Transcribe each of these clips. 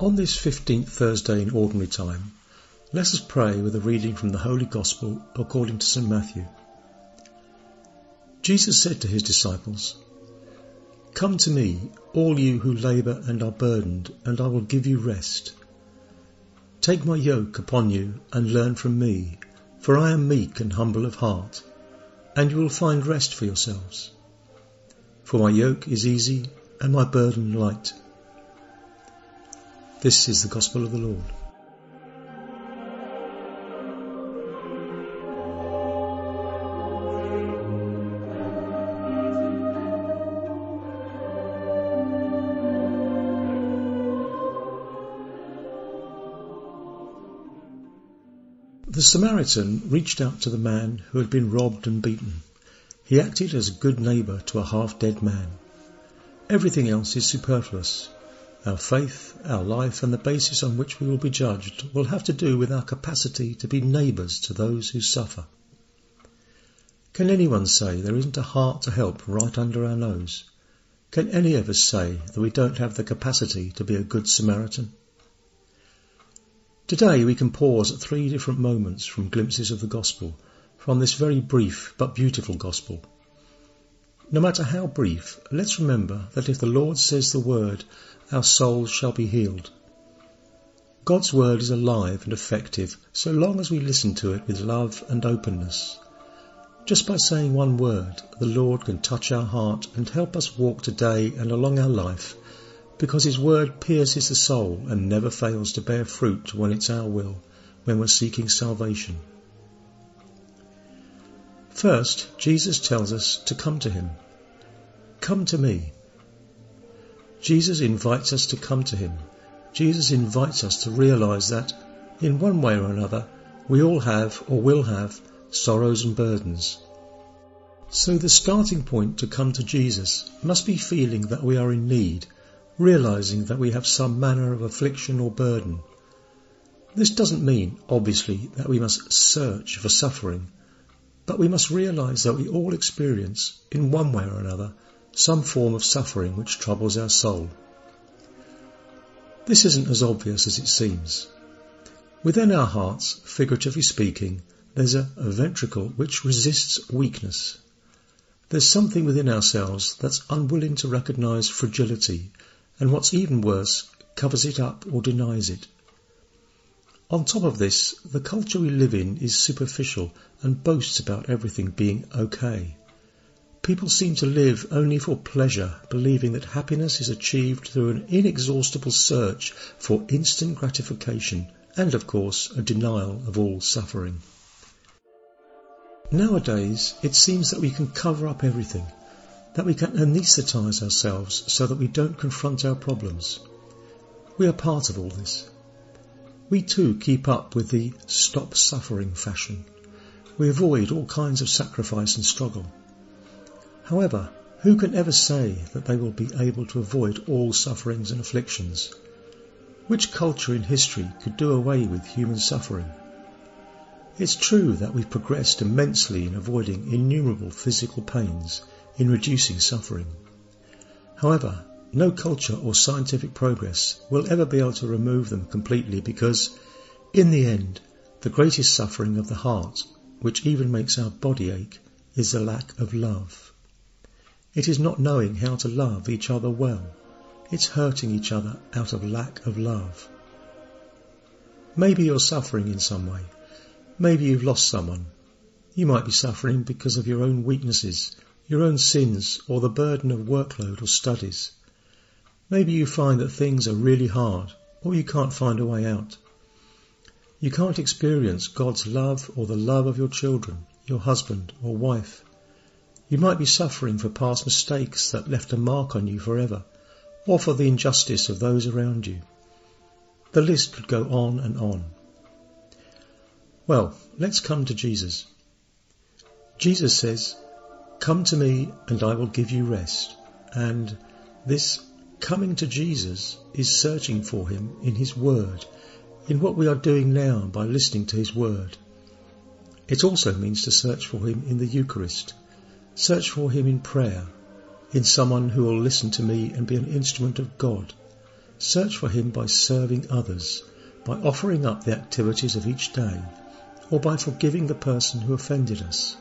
On this 15th Thursday in Ordinary Time, let us pray with a reading from the Holy Gospel according to St Matthew. Jesus said to his disciples, Come to me, all you who labour and are burdened, and I will give you rest. Take my yoke upon you and learn from me, for I am meek and humble of heart, and you will find rest for yourselves. For my yoke is easy and my burden light. This is the Gospel of the Lord. The Samaritan reached out to the man who had been robbed and beaten. He acted as a good neighbour to a half dead man. Everything else is superfluous. Our faith, our life, and the basis on which we will be judged will have to do with our capacity to be neighbours to those who suffer. Can anyone say there isn't a heart to help right under our nose? Can any of us say that we don't have the capacity to be a good Samaritan? Today we can pause at three different moments from glimpses of the Gospel, from this very brief but beautiful Gospel. No matter how brief, let's remember that if the Lord says the word our souls shall be healed. God's word is alive and effective so long as we listen to it with love and openness. Just by saying one word, the Lord can touch our heart and help us walk today and along our life because His word pierces the soul and never fails to bear fruit when it's our will, when we're seeking salvation. First, Jesus tells us to come to Him. Come to me. Jesus invites us to come to Him. Jesus invites us to realize that, in one way or another, we all have or will have sorrows and burdens. So the starting point to come to Jesus must be feeling that we are in need, realizing that we have some manner of affliction or burden. This doesn't mean, obviously, that we must search for suffering, but we must realize that we all experience, in one way or another, some form of suffering which troubles our soul. This isn't as obvious as it seems. Within our hearts, figuratively speaking, there's a, a, ventricle which resists weakness. There's something within ourselves that's unwilling to recognize fragility, and what's even worse, covers it up or denies it. On top of this, the culture we live in is superficial and boasts about everything being okay. People seem to live only for pleasure, believing that happiness is achieved through an inexhaustible search for instant gratification and, of course, a denial of all suffering. Nowadays, it seems that we can cover up everything, that we can anaesthetize ourselves so that we don't confront our problems. We are part of all this. We too keep up with the stop suffering fashion. We avoid all kinds of sacrifice and struggle. However, who can ever say that they will be able to avoid all sufferings and afflictions? Which culture in history could do away with human suffering? It's true that we've progressed immensely in avoiding innumerable physical pains, in reducing suffering. However, no culture or scientific progress will ever be able to remove them completely because, in the end, the greatest suffering of the heart, which even makes our body ache, is the lack of love. It is not knowing how to love each other well. It's hurting each other out of lack of love. Maybe you're suffering in some way. Maybe you've lost someone. You might be suffering because of your own weaknesses, your own sins, or the burden of workload or studies. Maybe you find that things are really hard, or you can't find a way out. You can't experience God's love or the love of your children, your husband or wife. You might be suffering for past mistakes that left a mark on you forever, or for the injustice of those around you. The list could go on and on. Well, let's come to Jesus. Jesus says, Come to me and I will give you rest. And this coming to Jesus is searching for him in his word, in what we are doing now by listening to his word. It also means to search for him in the Eucharist, Search for him in prayer, in someone who will listen to me and be an instrument of God. Search for Him by serving others, by offering up the activities of each day, or by forgiving the person who offended us.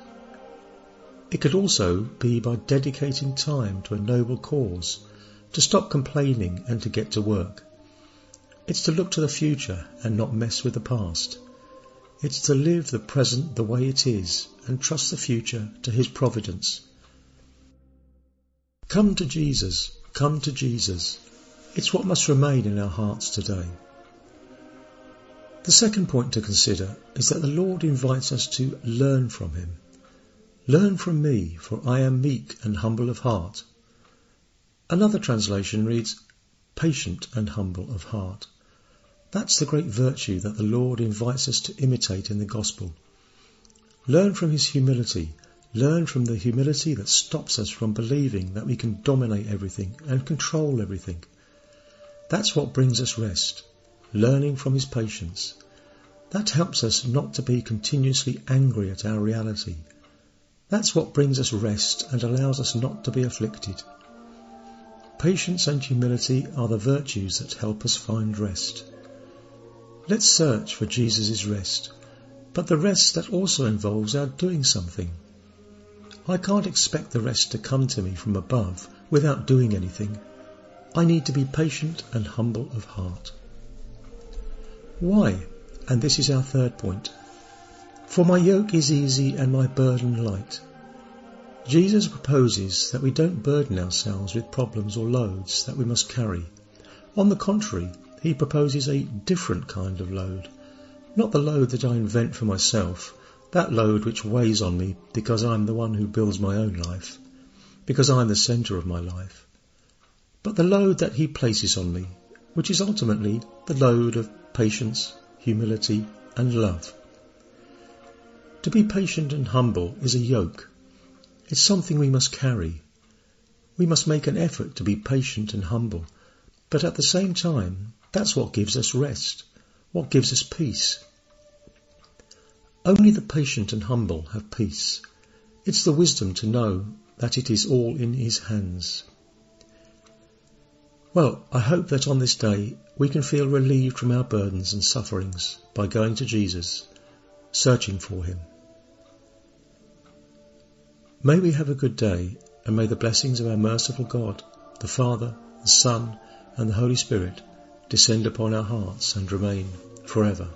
It could also be by dedicating time to a noble cause, to stop complaining and to get to work. It's to look to the future and not mess with the past. It's to live the present the way it is and trust the future to His providence. Come to Jesus, come to Jesus. It's what must remain in our hearts today. The second point to consider is that the Lord invites us to learn from Him. Learn from me, for I am meek and humble of heart. Another translation reads, patient and humble of heart. That's the great virtue that the Lord invites us to imitate in the gospel. Learn from his humility. Learn from the humility that stops us from believing that we can dominate everything and control everything. That's what brings us rest. Learning from his patience. That helps us not to be continuously angry at our reality. That's what brings us rest and allows us not to be afflicted. Patience and humility are the virtues that help us find rest. Let's search for Jesus' rest, but the rest that also involves our doing something. I can't expect the rest to come to me from above without doing anything. I need to be patient and humble of heart. Why? And this is our third point. For my yoke is easy and my burden light. Jesus proposes that we don't burden ourselves with problems or loads that we must carry. On the contrary, he proposes a different kind of load. Not the load that I invent for myself, that load which weighs on me because I'm the one who builds my own life, because I'm the centre of my life, but the load that he places on me, which is ultimately the load of patience, humility, and love. To be patient and humble is a yoke. It's something we must carry. We must make an effort to be patient and humble, but at the same time, that's what gives us rest, what gives us peace. Only the patient and humble have peace. It's the wisdom to know that it is all in His hands. Well, I hope that on this day we can feel relieved from our burdens and sufferings by going to Jesus, searching for Him. May we have a good day and may the blessings of our merciful God, the Father, the Son, and the Holy Spirit descend upon our hearts and remain forever.